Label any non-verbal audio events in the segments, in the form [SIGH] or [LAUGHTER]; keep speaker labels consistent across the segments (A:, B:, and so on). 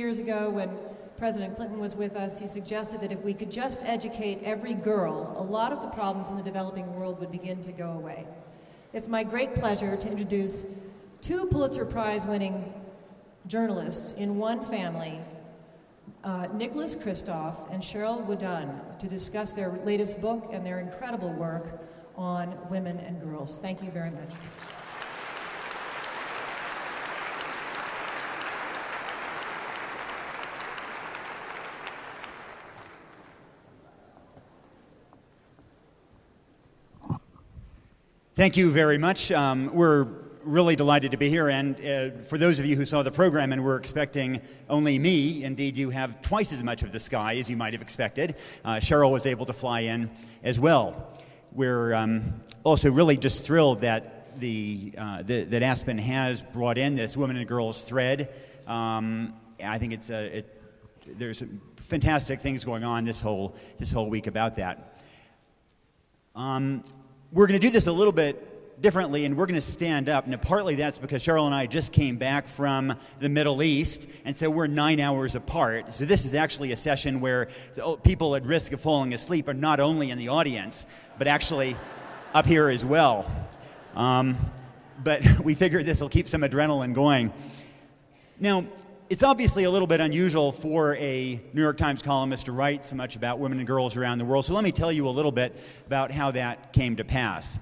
A: years ago, when President Clinton was with us, he suggested that if we could just educate every girl, a lot of the problems in the developing world would begin to go away. It's my great pleasure to introduce two Pulitzer Prize winning journalists in one family, uh, Nicholas Kristof and Sheryl WuDunn, to discuss their latest book and their incredible work on women and girls. Thank you very much.
B: Thank you very much. Um, we're really delighted to be here. And uh, for those of you who saw the program and were expecting only me, indeed, you have twice as much of the sky as you might have expected. Uh, Sheryl was able to fly in as well. We're um, also really just thrilled that, the, uh, the, that Aspen has brought in this women and girls thread. Um, I think it's a, it, there's fantastic things going on this whole, this whole week about that. Um, we're going to do this a little bit differently, and we're going to stand up. And partly that's because Sheryl and I just came back from the Middle East, and so we're nine hours apart. So this is actually a session where people at risk of falling asleep are not only in the audience, but actually up here as well. Um, but [LAUGHS] we figure this will keep some adrenaline going. Now, it's obviously a little bit unusual for a New York Times columnist to write so much about women and girls around the world, so let me tell you a little bit about how that came to pass.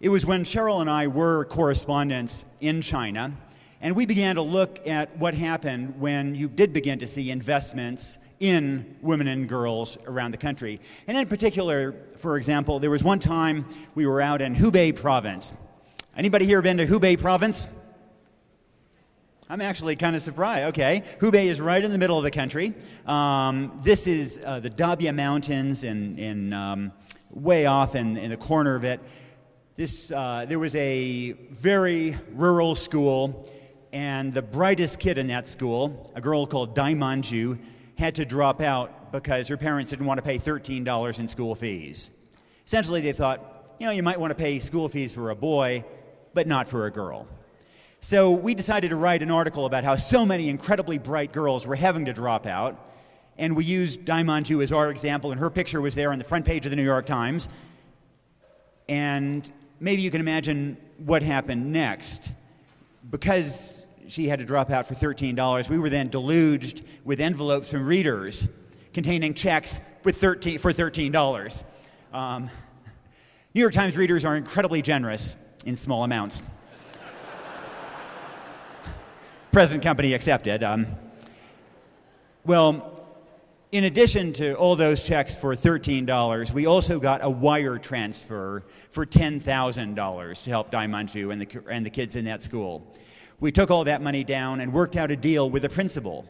B: It was when Sheryl and I were correspondents in China, and we began to look at what happened when you did begin to see investments in women and girls around the country. And in particular, for example, there was one time we were out in Hubei province. Anybody here been to Hubei province? I'm actually kind of surprised. Okay. Hubei is right in the middle of the country. Um, this is uh, the Dabie Mountains, and, and um, way off in, in the corner of it. This, uh, there was a very rural school, and the brightest kid in that school, a girl called Dai Manju, had to drop out because her parents didn't want to pay $13 in school fees. Essentially, they thought, you know, you might want to pay school fees for a boy, but not for a girl. So we decided to write an article about how so many incredibly bright girls were having to drop out. And we used Dai Manju as our example, and her picture was there on the front page of the New York Times. And maybe you can imagine what happened next. Because she had to drop out for $13, we were then deluged with envelopes from readers containing checks with 13, for $13. Um, New York Times readers are incredibly generous in small amounts present company accepted. Um, well, in addition to all those checks for $13, we also got a wire transfer for $10,000 to help Dai Manju and the, and the kids in that school. We took all that money down and worked out a deal with the principal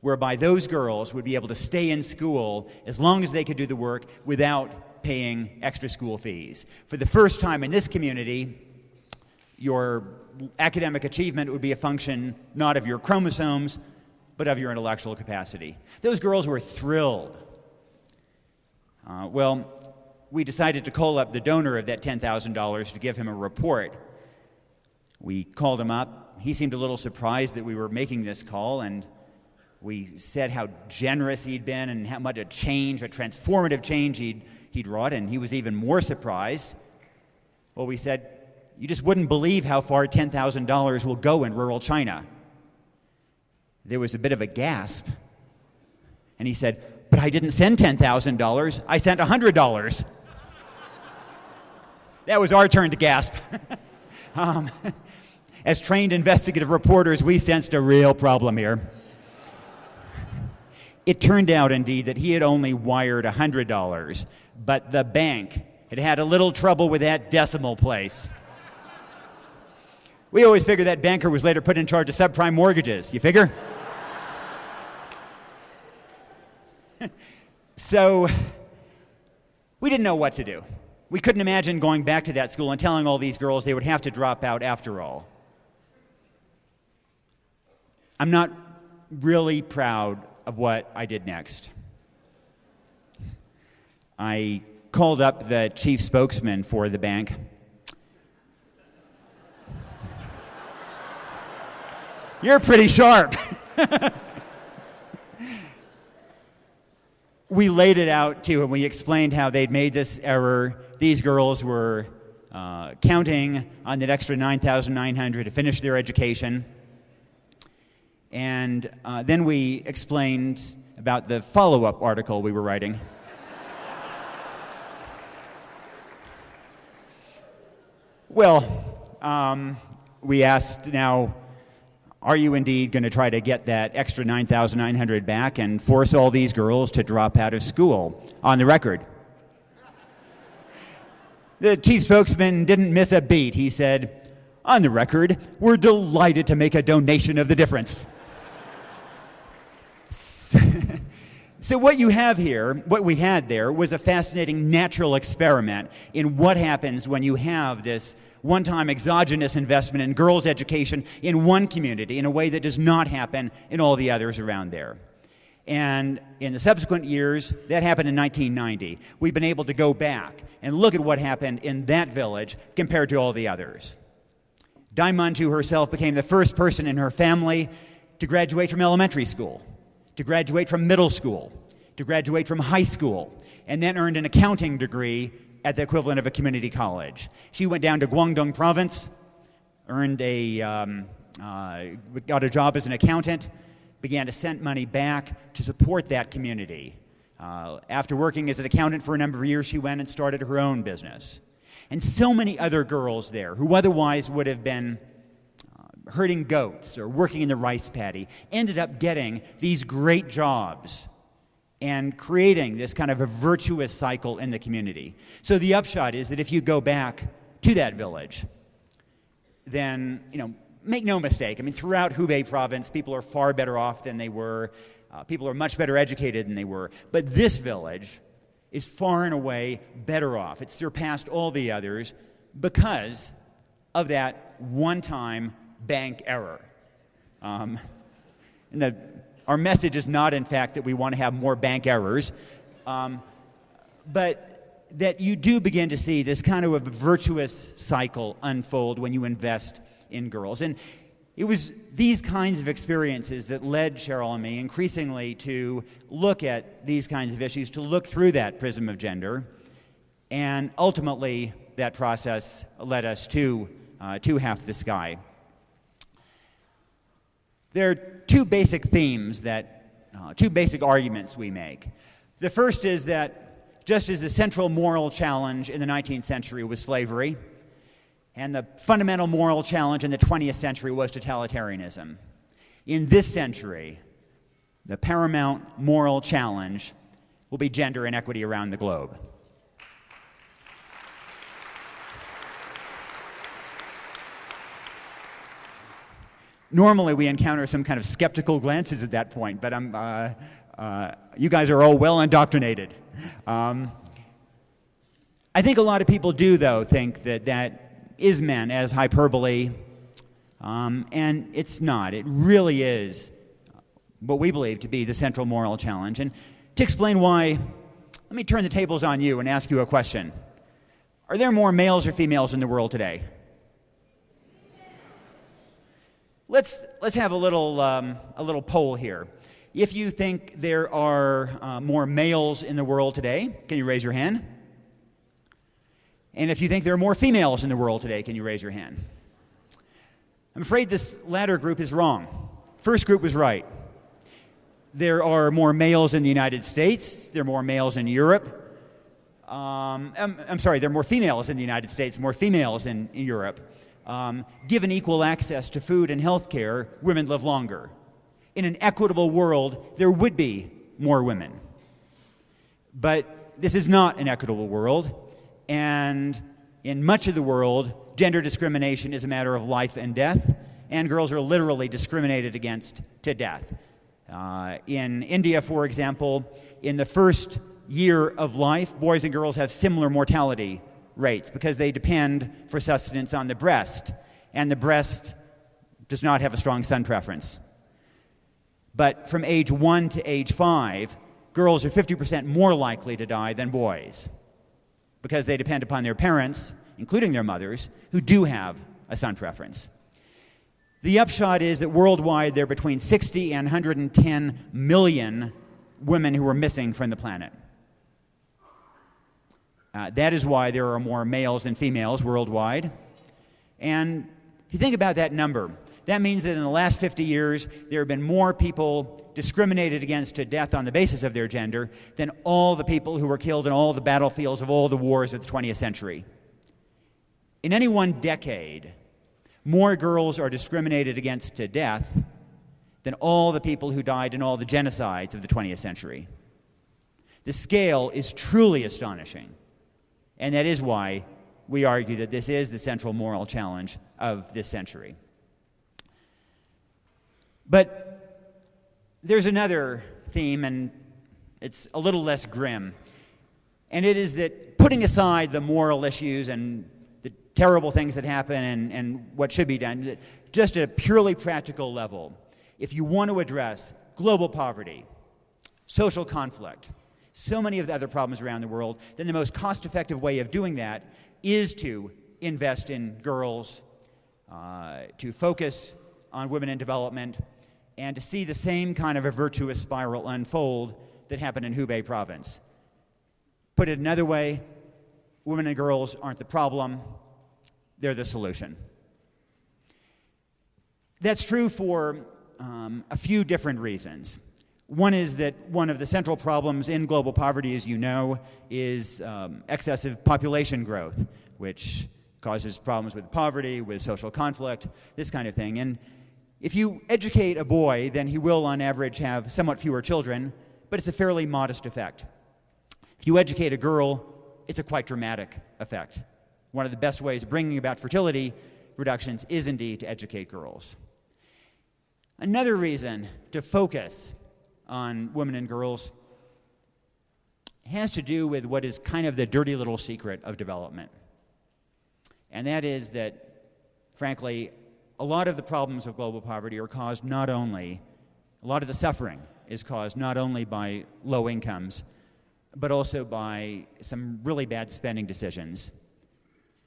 B: whereby those girls would be able to stay in school as long as they could do the work without paying extra school fees. For the first time in this community, your academic achievement would be a function not of your chromosomes, but of your intellectual capacity. Those girls were thrilled. Uh, well, we decided to call up the donor of that $10,000 to give him a report. We called him up. He seemed a little surprised that we were making this call, and we said how generous he'd been and how much a change, a transformative change he'd, he'd wrought, and he was even more surprised. Well, we said, you just wouldn't believe how far $10,000 will go in rural China. There was a bit of a gasp. And he said, But I didn't send $10,000, I sent $100. that was our turn to gasp. [LAUGHS] um, [LAUGHS] as trained investigative reporters, we sensed a real problem here. It turned out, indeed, that he had only wired $100, but the bank had had a little trouble with that decimal place. We always figured that banker was later put in charge of subprime mortgages. You figure? [LAUGHS] so we didn't know what to do. We couldn't imagine going back to that school and telling all these girls they would have to drop out after all. I'm not really proud of what I did next. I called up the chief spokesman for the bank You're pretty sharp. we laid it out too, and we explained how they'd made this error. These girls were uh, counting on that extra 9,900 to finish their education. And uh, then we explained about the follow up article we were writing. well, um, we asked now are you indeed going to try to get that extra 9,900 back and force all these girls to drop out of school? On the record. The chief spokesman didn't miss a beat. He said, On the record, we're delighted to make a donation of the difference. [LAUGHS] so, what you have here, what we had there, was a fascinating natural experiment in what happens when you have this one time exogenous investment in girls' education in one community in a way that does not happen in all the others around there. And in the subsequent years, that happened in 1990. We've been able to go back and look at what happened in that village compared to all the others. Dai Manju herself became the first person in her family to graduate from elementary school, to graduate from middle school, to graduate from high school, and then earned an accounting degree at the equivalent of a community college. She went down to Guangdong province, earned a, um, uh, got a job as an accountant, began to send money back to support that community. Uh, after working as an accountant for a number of years, she went and started her own business. And so many other girls there who otherwise would have been herding goats or working in the rice paddy ended up getting these great jobs and creating this kind of a virtuous cycle in the community. So the upshot is that if you go back to that village, then, you know, make no mistake, I mean, throughout Hubei province, people are far better off than they were. Uh, people are much better educated than they were. But this village is far and away better off. It surpassed all the others because of that one time bank error. Um, and the, our message is not, in fact, that we want to have more bank errors, um, but that you do begin to see this kind of a virtuous cycle unfold when you invest in girls. And it was these kinds of experiences that led Sheryl and me increasingly to look at these kinds of issues, to look through that prism of gender. And ultimately, that process led us to, uh, to Half the Sky. There are two basic themes that, uh, two basic arguments we make. The first is that just as the central moral challenge in the 19th century was slavery, and the fundamental moral challenge in the 20th century was totalitarianism. In this century, the paramount moral challenge will be gender inequity around the globe. Normally, we encounter some kind of skeptical glances at that point, but uh, uh, you guys are all well indoctrinated. Um, I think a lot of people do, though, think that that is meant as hyperbole, um, and it's not. It really is what we believe to be the central moral challenge. And to explain why, let me turn the tables on you and ask you a question Are there more males or females in the world today? Let's, let's have a little, um, a little poll here. If you think there are uh, more males in the world today, can you raise your hand? And if you think there are more females in the world today, can you raise your hand? I'm afraid this latter group is wrong. First group was right. There are more males in the United States, there are more males in Europe. Um, I'm, I'm, sorry, there are more females in the United States, more females in, in Europe. Um, given equal access to food and health care, women live longer. In an equitable world, there would be more women. But this is not an equitable world. And in much of the world, gender discrimination is a matter of life and death, and girls are literally discriminated against to death. Uh, in India, for example, in the first year of life, boys and girls have similar mortality rates because they depend for sustenance on the breast, and the breast does not have a strong son preference. But from age one to age five, girls are 50% more likely to die than boys because they depend upon their parents, including their mothers, who do have a son preference. The upshot is that worldwide there are between 60 and 110 million women who are missing from the planet. Uh, that is why there are more males than females worldwide. And if you think about that number, that means that in the last 50 years, there have been more people discriminated against to death on the basis of their gender than all the people who were killed in all the battlefields of all the wars of the 20th century. In any one decade, more girls are discriminated against to death than all the people who died in all the genocides of the 20th century. The scale is truly astonishing, and that is why we argue that this is the central moral challenge of this century. But there's another theme, and it's a little less grim. And it is that putting aside the moral issues and the terrible things that happen and, and what should be done, just at a purely practical level, if you want to address global poverty, social conflict, so many of the other problems around the world, then the most cost effective way of doing that is to invest in girls, uh, to focus on women in development, and to see the same kind of a virtuous spiral unfold that happened in Hubei province. Put it another way, women and girls aren't the problem, they're the solution. That's true for um, a few different reasons. One is that one of the central problems in global poverty, as you know, is um, excessive population growth, which causes problems with poverty, with social conflict, this kind of thing. And if you educate a boy, then he will, on average, have somewhat fewer children, but it's a fairly modest effect. If you educate a girl, it's a quite dramatic effect. One of the best ways of bringing about fertility reductions is indeed to educate girls. Another reason to focus on women and girls has to do with what is kind of the dirty little secret of development. And that is that, frankly, a lot of the problems of global poverty are caused not only, a lot of the suffering is caused not only by low incomes, but also by some really bad spending decisions.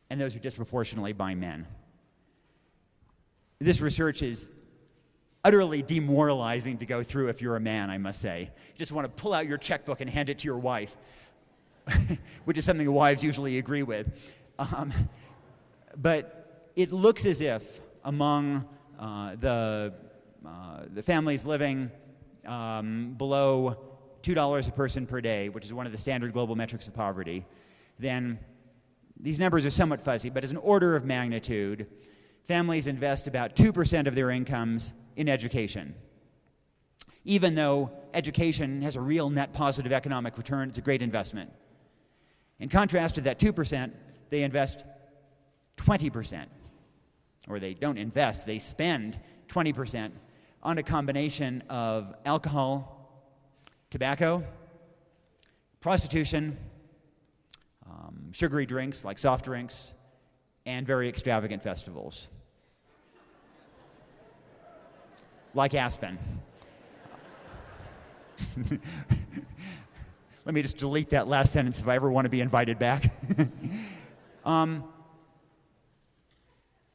B: And those are disproportionately by men. This research is utterly demoralizing to go through if you're a man, I must say. You just want to pull out your checkbook and hand it to your wife, [LAUGHS] which is something the wives usually agree with. Um, but it looks as if among uh, the, uh, the families living um, below $2 a person per day, which is one of the standard global metrics of poverty, then these numbers are somewhat fuzzy, but as an order of magnitude, families invest about 2% of their incomes in education. Even though education has a real net positive economic return, it's a great investment. In contrast to that 2%, they invest 20% or they don't invest, they spend 20% on a combination of alcohol, tobacco, prostitution, um, sugary drinks like soft drinks, and very extravagant festivals. Like Aspen. [LAUGHS] Let me just delete that last sentence if I ever want to be invited back. [LAUGHS] um,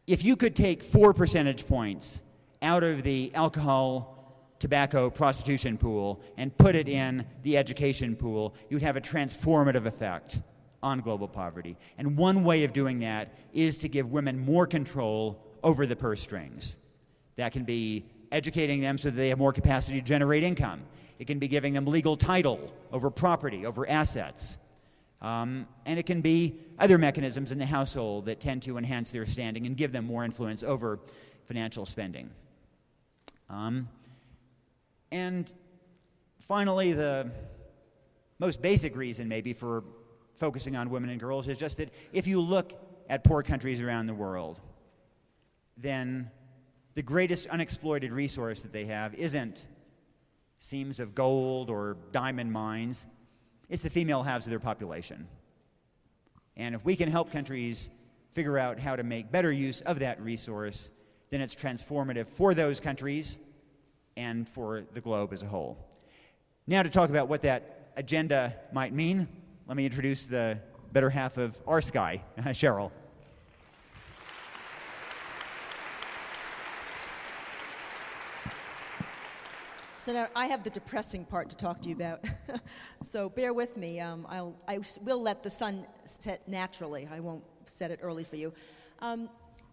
B: if you could take four percentage points out of the alcohol, tobacco, prostitution pool and put it in the education pool, you'd have a transformative effect on global poverty. And one way of doing that is to give women more control over the purse strings. That can be educating them so that they have more capacity to generate income. It can be giving them legal title over property, over assets. Um, and it can be other mechanisms in the household that tend to enhance their standing and give them more influence over financial spending. Um, and finally, the most basic reason, maybe, for focusing on women and girls is just that if you look at poor countries around the world, then the greatest unexploited resource that they have isn't seams of gold or diamond mines it's the female halves of their population. And if we can help countries figure out how to make better use of that resource, then it's transformative for those countries and for the globe as a whole. Now, to talk about what that agenda might mean, let me introduce the better half of our sky, [LAUGHS] Sheryl.
C: So now I have the depressing part to talk to you about. [LAUGHS] so bear with me. Um, I'll, I will let the sun set naturally. I won't set it early for you. Um,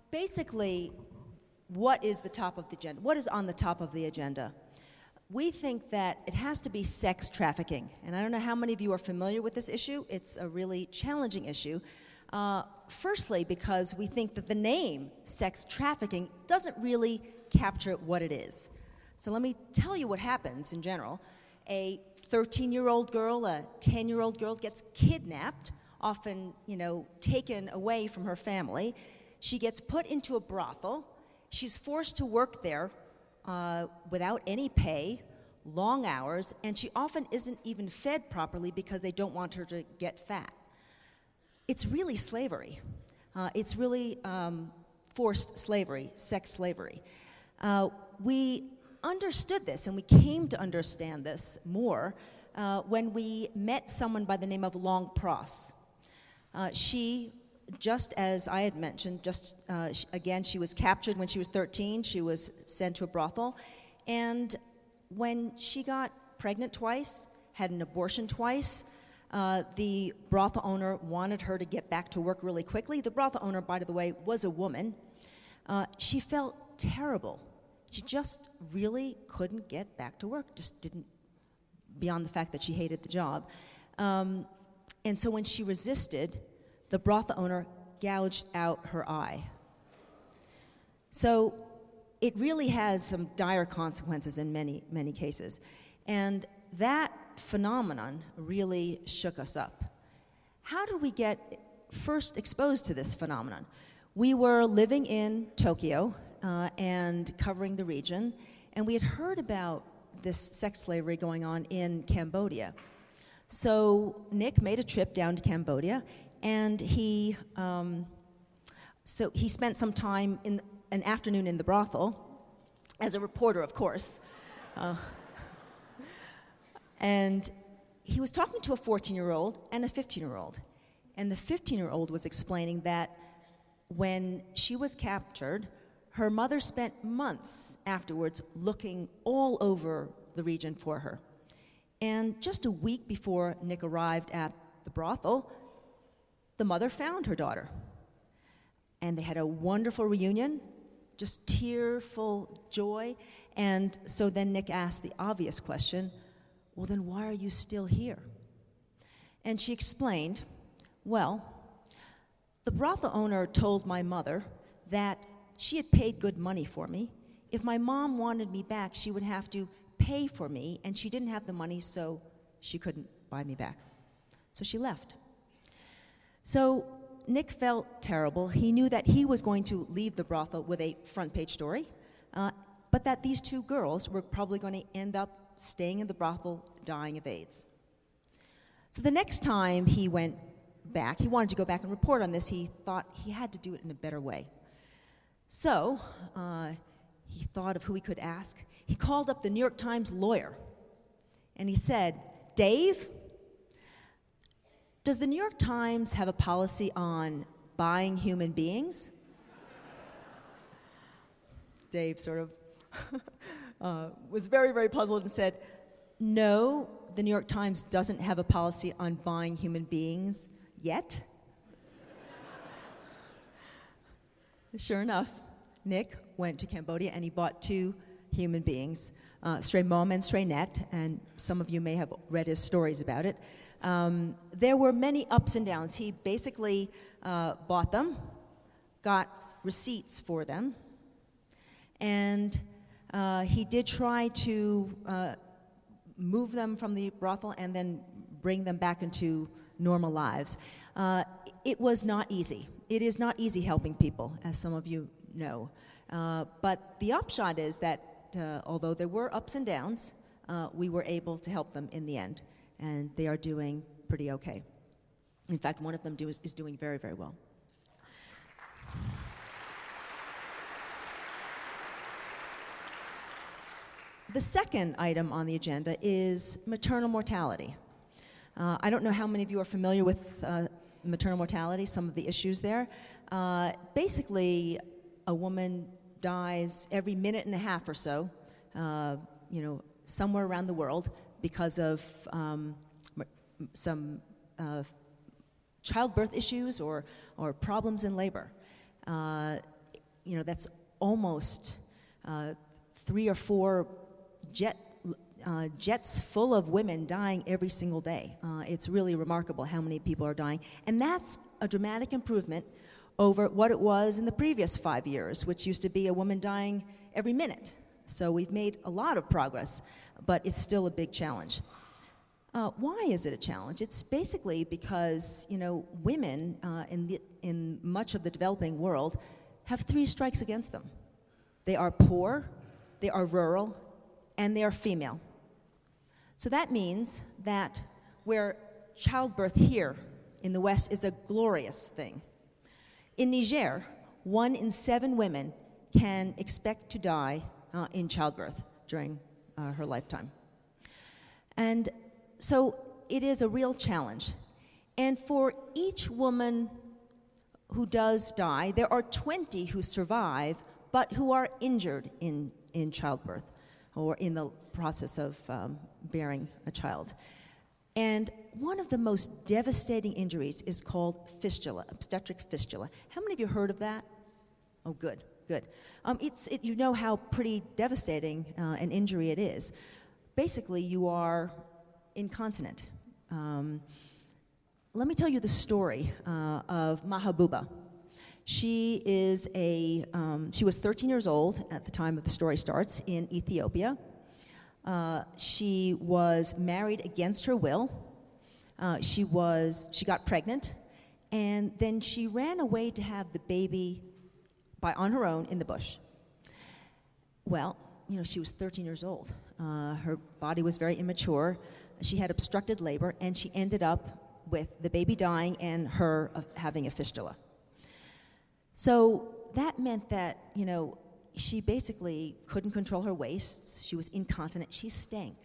C: basically, what is the top of the agenda? What is on the top of the agenda? We think that it has to be sex trafficking. And I don't know how many of you are familiar with this issue. It's a really challenging issue. Uh, firstly, because we think that the name sex trafficking doesn't really capture what it is. So let me tell you what happens in general. A 13 year old girl, a 10 year old girl gets kidnapped, often, you know, taken away from her family. She gets put into a brothel. She's forced to work there uh, without any pay, long hours, and she often isn't even fed properly because they don't want her to get fat. It's really slavery. Uh, it's really um, forced slavery, sex slavery. Uh, we understood this and we came to understand this more uh, when we met someone by the name of Long Pross. Uh, she, just as I had mentioned, just uh, again, she was captured when she was 13. She was sent to a brothel. And when she got pregnant twice, had an abortion twice, uh, the brothel owner wanted her to get back to work really quickly. The brothel owner, by the way, was a woman. Uh, she felt terrible she just really couldn't get back to work, just didn't, beyond the fact that she hated the job. Um, and so when she resisted, the brothel owner gouged out her eye. So it really has some dire consequences in many, many cases. And that phenomenon really shook us up. How did we get first exposed to this phenomenon? We were living in Tokyo uh, and covering the region. And we had heard about this sex slavery going on in Cambodia. So Nick made a trip down to Cambodia, and he um, so he spent some time in an afternoon in the brothel as a reporter, of course. Uh, and he was talking to a 14 year old and a 15 year old. And the 15 year old was explaining that when she was captured, her mother spent months afterwards looking all over the region for her. And just a week before Nick arrived at the brothel, the mother found her daughter. And they had a wonderful reunion, just tearful joy. And so then Nick asked the obvious question well, then why are you still here? And she explained, well, the brothel owner told my mother that she had paid good money for me. If my mom wanted me back, she would have to pay for me, and she didn't have the money, so she couldn't buy me back. So she left. So Nick felt terrible. He knew that he was going to leave the brothel with a front page story, uh, but that these two girls were probably going to end up staying in the brothel, dying of AIDS. So the next time he went back, he wanted to go back and report on this. He thought he had to do it in a better way. So uh, he thought of who he could ask. He called up the New York Times lawyer and he said, Dave, does the New York Times have a policy on buying human beings? Dave sort of [LAUGHS] uh, was very, very puzzled and said, No, the New York Times doesn't have a policy on buying human beings yet. [LAUGHS] sure enough, Nick went to Cambodia and he bought two human beings, uh, Srey Mom and Srey Neth, and some of you may have read his stories about it. Um, there were many ups and downs. He basically uh, bought them, got receipts for them, and uh, he did try to uh, move them from the brothel and then bring them back into normal lives. Uh, it was not easy. It is not easy helping people, as some of you know. Uh, but the upshot is that uh, although there were ups and downs, we were able to help them in the end, and they are doing pretty okay. In fact, one of them do, is, is doing very, very well. The second item on the agenda is maternal mortality. Uh, I don't know how many of you are familiar with uh, maternal mortality, some of the issues there. Uh, basically, a woman dies every minute and a half or so, uh, you know, somewhere around the world because of um, some uh, childbirth issues or, or problems in labor. Uh, you know, that's almost uh, three or four jet, uh, jets full of women dying every single day. Uh, it's really remarkable how many people are dying. And that's a dramatic improvement over what it was in the previous five years, which used to be a woman dying every minute. So we've made a lot of progress, but it's still a big challenge. Uh, why is it a challenge? It's basically because you know women uh, in the, in much of the developing world have three strikes against them. They are poor, they are rural, and they are female. So that means that where childbirth here in the West is a glorious thing, in Niger, one in seven women can expect to die uh, in childbirth during uh, her lifetime. And so it is a real challenge. And for each woman who does die, there are 20 who survive, but who are injured in, in childbirth or in the process of um, bearing a child. And one of the most devastating injuries is called fistula, obstetric fistula. How many of you heard of that? Oh, good, good. Um, it's, it, you know how pretty devastating uh, an injury it is. Basically, you are incontinent. Um, let me tell you the story uh, of Mahabuba. She is a um, she was 13 years old at the time of the story starts in Ethiopia. Uh, she was married against her will. Uh, she was she got pregnant, and then she ran away to have the baby by on her own in the bush. Well, you know she was 13 years old. Uh, her body was very immature she had obstructed labor, and she ended up with the baby dying and her uh, having a fistula. So that meant that, you know, she basically couldn't control her wastes. She was incontinent. She stank.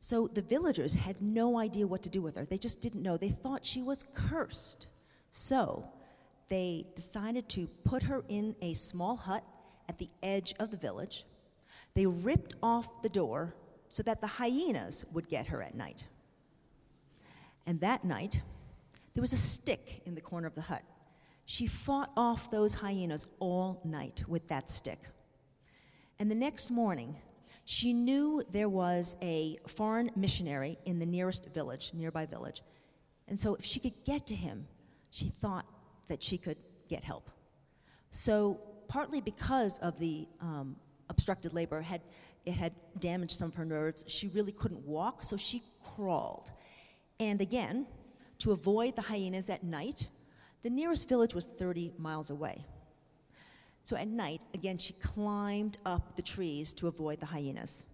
C: So the villagers had no idea what to do with her. They just didn't know. They thought she was cursed. So they decided to put her in a small hut at the edge of the village. They ripped off the door so that the hyenas would get her at night. And that night, there was a stick in the corner of the hut. She fought off those hyenas all night with that stick. And the next morning, she knew there was a foreign missionary in the nearest village, nearby village. And so if she could get to him, she thought that she could get help. So, partly because of the um, obstructed labor, had it had damaged some of her nerves. She really couldn't walk, so she crawled. And again, to avoid the hyenas at night, the nearest village was 30 miles away. So at night, again, she climbed up the trees to avoid the hyenas.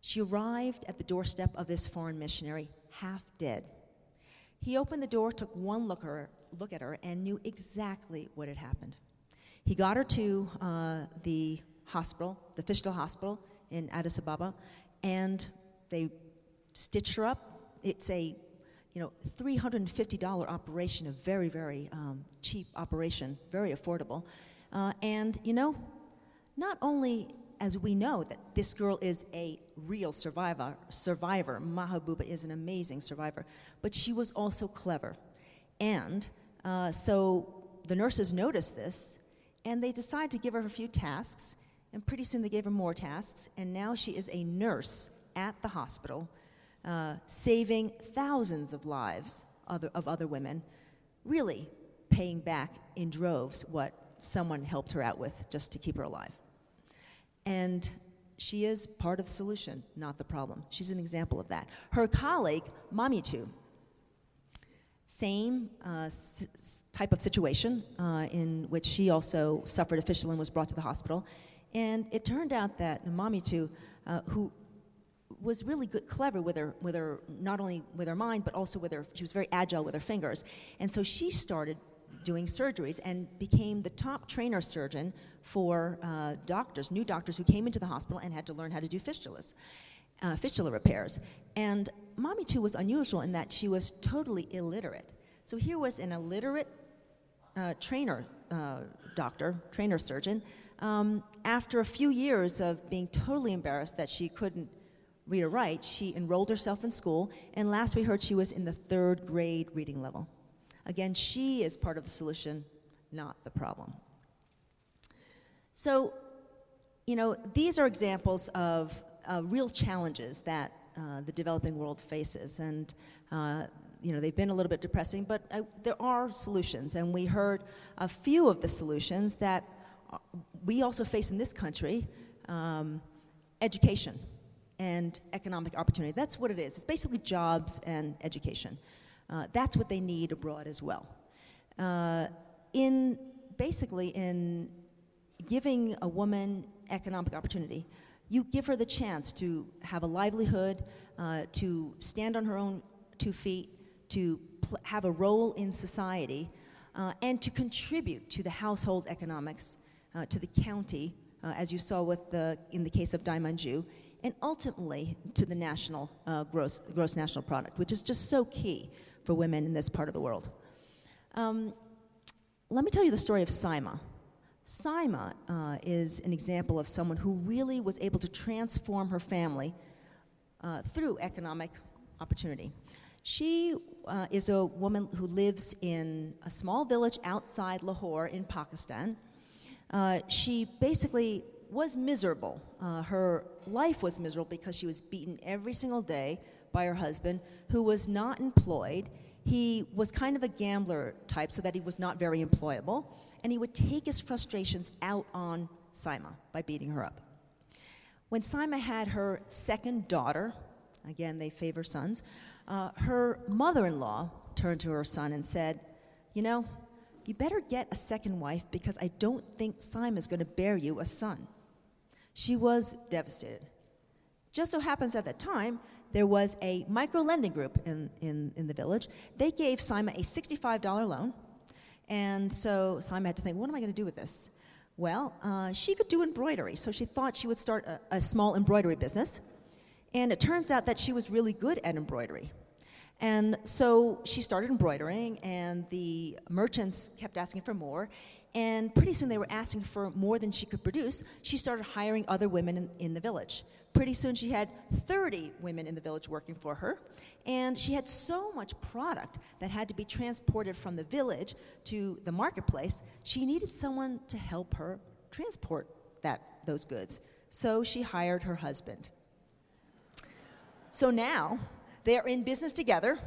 C: She arrived at the doorstep of this foreign missionary, half dead. He opened the door, took one look, her, look at her, and knew exactly what had happened. He got her to uh, the hospital, the Fistula Hospital in Addis Ababa, and they stitched her up. It's a you know, $350 operation, a very, very um, cheap operation, very affordable. Uh, and, you know, not only as we know that this girl is a real survivor, survivor, Mahabuba is an amazing survivor, but she was also clever. And uh, so the nurses noticed this, and they decided to give her a few tasks, and pretty soon they gave her more tasks, and now she is a nurse at the hospital, uh, saving thousands of lives other, of other women, really paying back in droves what someone helped her out with just to keep her alive. And she is part of the solution, not the problem. She's an example of that. Her colleague, Mamitu, same uh, s- type of situation uh, in which she also suffered a fistula and was brought to the hospital. And it turned out that Mamitu, uh, who was really good, clever with her, with her, not only with her mind, but also with her, she was very agile with her fingers. And so she started doing surgeries and became the top trainer surgeon for uh, doctors, new doctors who came into the hospital and had to learn how to do fistulas, uh, fistula repairs. And Mamitu was unusual in that she was totally illiterate. So here was an illiterate uh, trainer uh, doctor, trainer surgeon, Um, after a few years of being totally embarrassed that she couldn't read or write, she enrolled herself in school, and last we heard she was in the third grade reading level. Again, she is part of the solution, not the problem. So, you know, these are examples of uh, real challenges that uh, the developing world faces. And, uh, you know, they've been a little bit depressing, but uh, there are solutions. And we heard a few of the solutions that uh, we also face in this country um, education and economic opportunity. That's what it is. It's basically jobs and education. Uh, that's what they need abroad as well. Uh, in basically in giving a woman economic opportunity, you give her the chance to have a livelihood, uh, to stand on her own two feet, to have a role in society, uh, and to contribute to the household economics, uh, to the county, uh, as you saw with the, in the case of Dai Manju, and ultimately to the national uh, gross, gross national product, which is just so key for women in this part of the world. Um, let me tell you the story of Saima. Saima uh, is an example of someone who really was able to transform her family uh, through economic opportunity. She uh, is a woman who lives in a small village outside Lahore in Pakistan. Uh, she basically was miserable. Uh, her life was miserable because she was beaten every single day by her husband, who was not employed. He was kind of a gambler type, so that he was not very employable and he would take his frustrations out on Saima by beating her up. When Saima had her second daughter, again, they favor sons, uh, her mother in law turned to her son and said, You know, you better get a second wife because I don't think Saima is going to bear you a son. She was devastated. Just so happens at that time, there was a micro lending group in, in, in the village. They gave Saima a $65 loan and so Saima had to think, what am I going to do with this? Well, uh, she could do embroidery, so she thought she would start a, a small embroidery business. And it turns out that she was really good at embroidery. And so she started embroidering, and the merchants kept asking for more. And pretty soon they were asking for more than she could produce. She started hiring other women in, in the village. Pretty soon she had 30 women in the village working for her. And she had so much product that had to be transported from the village to the marketplace, she needed someone to help her transport that, those goods. So she hired her husband. So now they're in business together.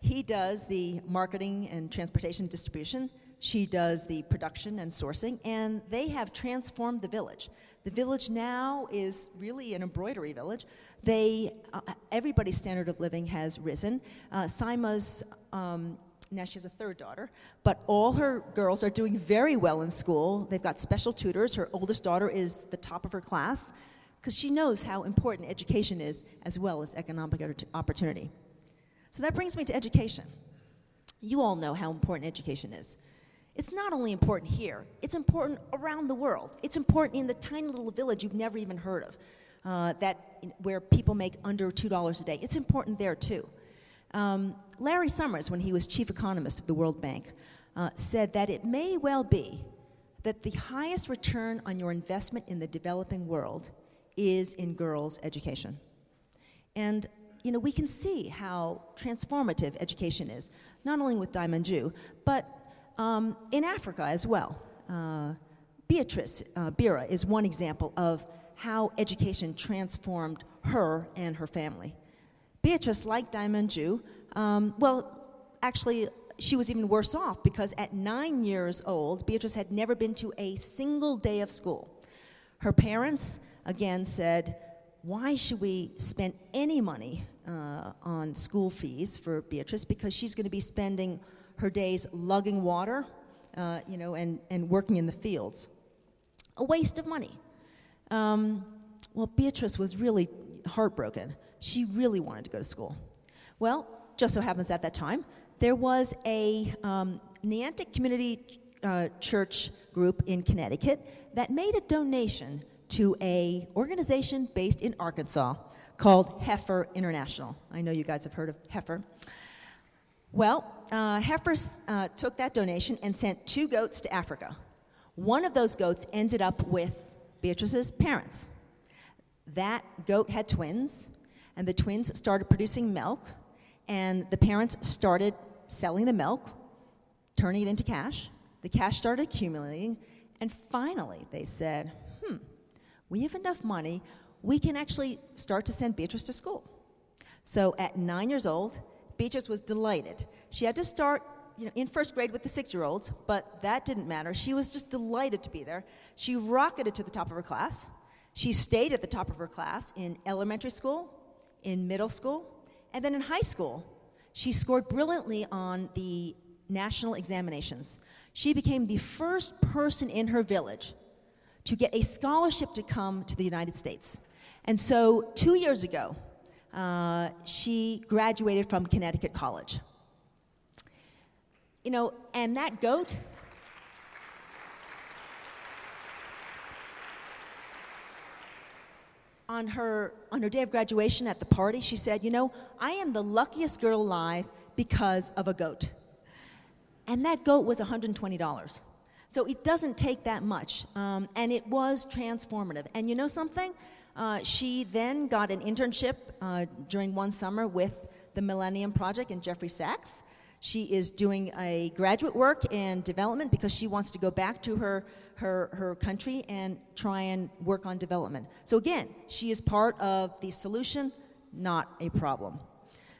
C: He does the marketing and transportation distribution. She does the production and sourcing, and they have transformed the village. The village now is really an embroidery village. They, uh, everybody's standard of living has risen. Uh, Saima's, um, now she has a third daughter, but all her girls are doing very well in school. They've got special tutors. Her oldest daughter is the top of her class because she knows how important education is as well as economic opportunity. So that brings me to education. You all know how important education is. It's not only important here, it's important around the world. It's important in the tiny little village you've never even heard of, uh, that, where people make under $2 a day. It's important there too. Um, Larry Summers, when he was chief economist of the World Bank, uh, said that it may well be that the highest return on your investment in the developing world is in girls' education. And you know, we can see how transformative education is, not only with Dai Manju, but um, in Africa as well. Uh, Beatrice uh, Biira is one example of how education transformed her and her family. Beatrice, like Dai Manju, um, well, actually, she was even worse off because at nine years old, Beatrice had never been to a single day of school. Her parents, again, said, Why should we spend any money uh, on school fees for Beatrice? Because she's going to be spending her days lugging water, uh, you know, and, and working in the fields. A waste of money. Um, well, Beatrice was really heartbroken. She really wanted to go to school. Well, just so happens at that time, there was a um, Niantic Community uh, Church group in Connecticut that made a donation to a organization based in Arkansas called Heifer International. I know you guys have heard of Heifer. Well, uh, uh, took that donation and sent two goats to Africa. One of those goats ended up with Beatrice's parents. That goat had twins, and the twins started producing milk, and the parents started selling the milk, turning it into cash. The cash started accumulating, and finally they said, hmm, we have enough money, we can actually start to send Beatrice to school. So at nine years old, Beatrice was delighted. She had to start you know, in first grade with the six year olds, but that didn't matter. She was just delighted to be there. She rocketed to the top of her class. She stayed at the top of her class in elementary school, in middle school, and then in high school. She scored brilliantly on the national examinations. She became the first person in her village to get a scholarship to come to the United States. And so, two years ago, uh, she graduated from Connecticut College. You know, and that goat. On her, on her day of graduation at the party, she said, You know, I am the luckiest girl alive because of a goat. And that goat was $120. So it doesn't take that much. Um, and it was transformative. And you know something? Uh, she then got an internship uh, during one summer with the Millennium Project and Jeffrey Sachs. She is doing a graduate work in development because she wants to go back to her, her, her country and try and work on development. So, again, she is part of the solution, not a problem.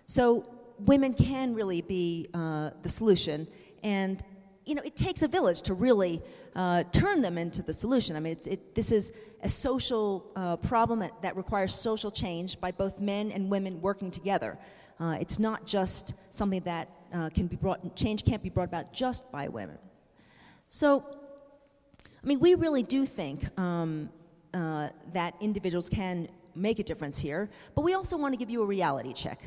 C: So, women can really be uh, the solution. And, you know, it takes a village to really uh, turn them into the solution. I mean, it, it, this is a social uh, problem that, that requires social change by both men and women working together. Uh, it's not just something that uh, can be brought, change can't be brought about just by women. So, I mean, we really do think um, uh, that individuals can make a difference here, but we also want to give you a reality check.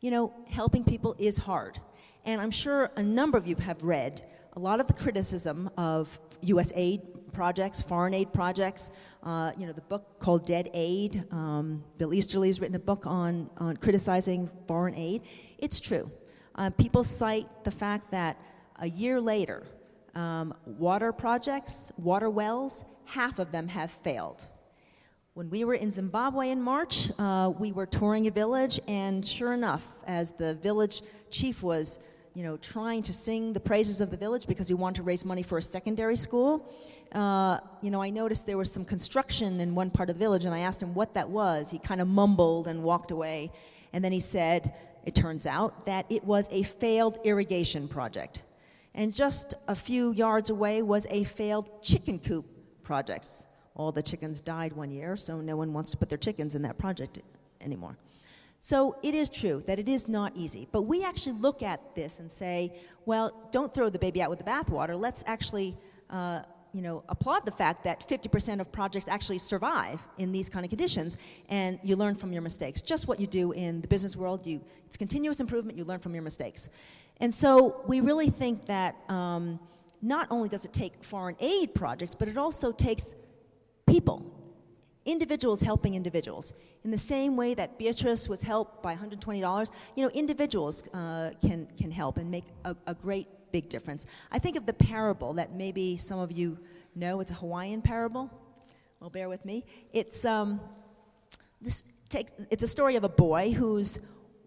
C: You know, helping people is hard. And I'm sure a number of you have read a lot of the criticism of U.S. aid projects, foreign aid projects. Uh, you know, the book called Dead Aid. Um, Bill Easterly has written a book on, on criticizing foreign aid. It's true. Uh, people cite the fact that a year later, um, water projects, water wells, half of them have failed. When we were in Zimbabwe in March, uh, we were touring a village, and sure enough, as the village chief was you know, trying to sing the praises of the village because he wanted to raise money for a secondary school. Uh, you know, I noticed there was some construction in one part of the village, and I asked him what that was. He kind of mumbled and walked away. And then he said, it turns out that it was a failed irrigation project. And just a few yards away was a failed chicken coop project. All the chickens died one year, so no one wants to put their chickens in that project anymore. So it is true that it is not easy. But we actually look at this and say, well, don't throw the baby out with the bathwater. Let's actually, uh, you know, applaud the fact that 50% of projects actually survive in these kind of conditions, and you learn from your mistakes. Just what you do in the business world, you it's continuous improvement. You learn from your mistakes, and so we really think that um, not only does it take foreign aid projects, but it also takes people individuals helping individuals. In the same way that Beatrice was helped by $120, you know, individuals uh, can, can help and make a, a, great big difference. I think of the parable that maybe some of you know. It's a Hawaiian parable. Well, bear with me. It's, um, this takes, it's a story of a boy who's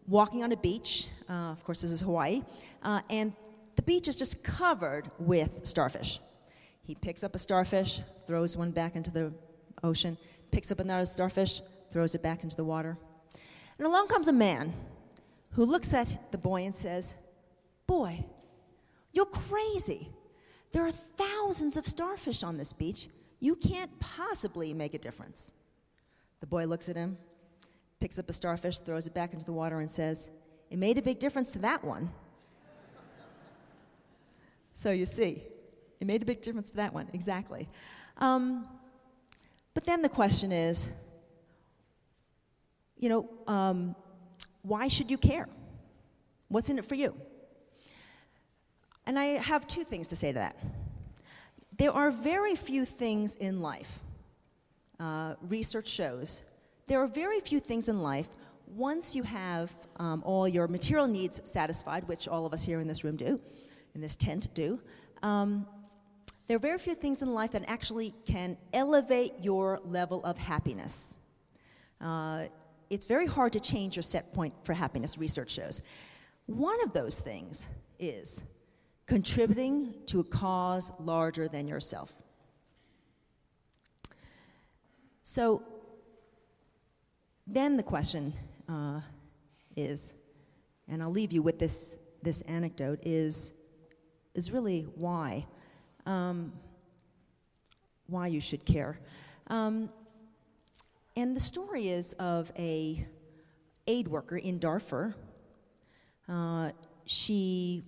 C: walking on a beach. Uh, of course, this is Hawaii. Uh, and the beach is just covered with starfish. He picks up a starfish, throws one back into the ocean, picks up another starfish, throws it back into the water. And along comes a man who looks at the boy and says, Boy, you're crazy. There are thousands of starfish on this beach. You can't possibly make a difference. The boy looks at him, picks up a starfish, throws it back into the water, and says, It made a big difference to that one. so you see, it made a big difference to that one, exactly. Um, but then the question is you know, um, why should you care? What's in it for you? And I have two things to say to that. There are very few things in life, uh, research shows, there are very few things in life, once you have um, all your material needs satisfied, which all of us here in this room do, in this tent do, um, There are very few things in life that actually can elevate your level of happiness. Uh, it's very hard to change your set point for happiness, research shows. One of those things is contributing to a cause larger than yourself. So then the question uh, is, and I'll leave you with this, this anecdote, is, is really why. Um, why you should care. Um, and the story is of a aid worker in Darfur. Uh, she,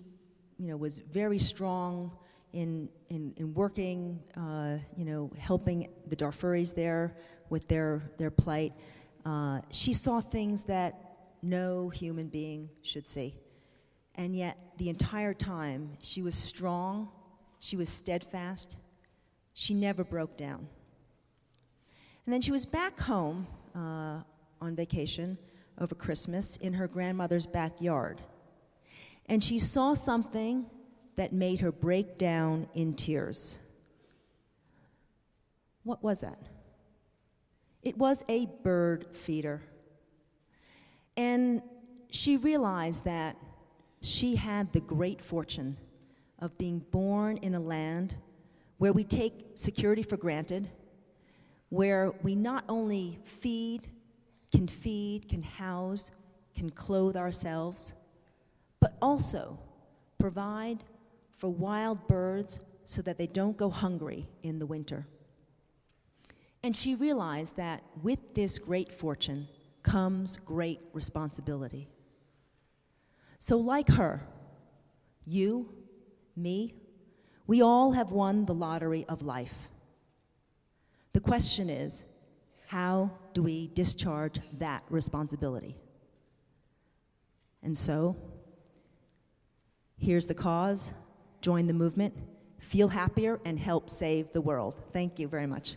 C: you know, was very strong in, in, in working, uh, you know, helping the Darfuris there with their, their plight. Uh, she saw things that no human being should see. And yet, the entire time, she was strong, she was steadfast, she never broke down. And then she was back home uh, on vacation over Christmas in her grandmother's backyard. And she saw something that made her break down in tears. What was that? It was a bird feeder. And she realized that she had the great fortune of being born in a land where we take security for granted, where we not only feed, can feed, can house, can clothe ourselves, but also provide for wild birds so that they don't go hungry in the winter. And she realized that with this great fortune comes great responsibility. So, like her, you, me, we all have won the lottery of life. The question is how do we discharge that responsibility? And so, here's the cause join the movement, feel happier, and help save the world. Thank you very much.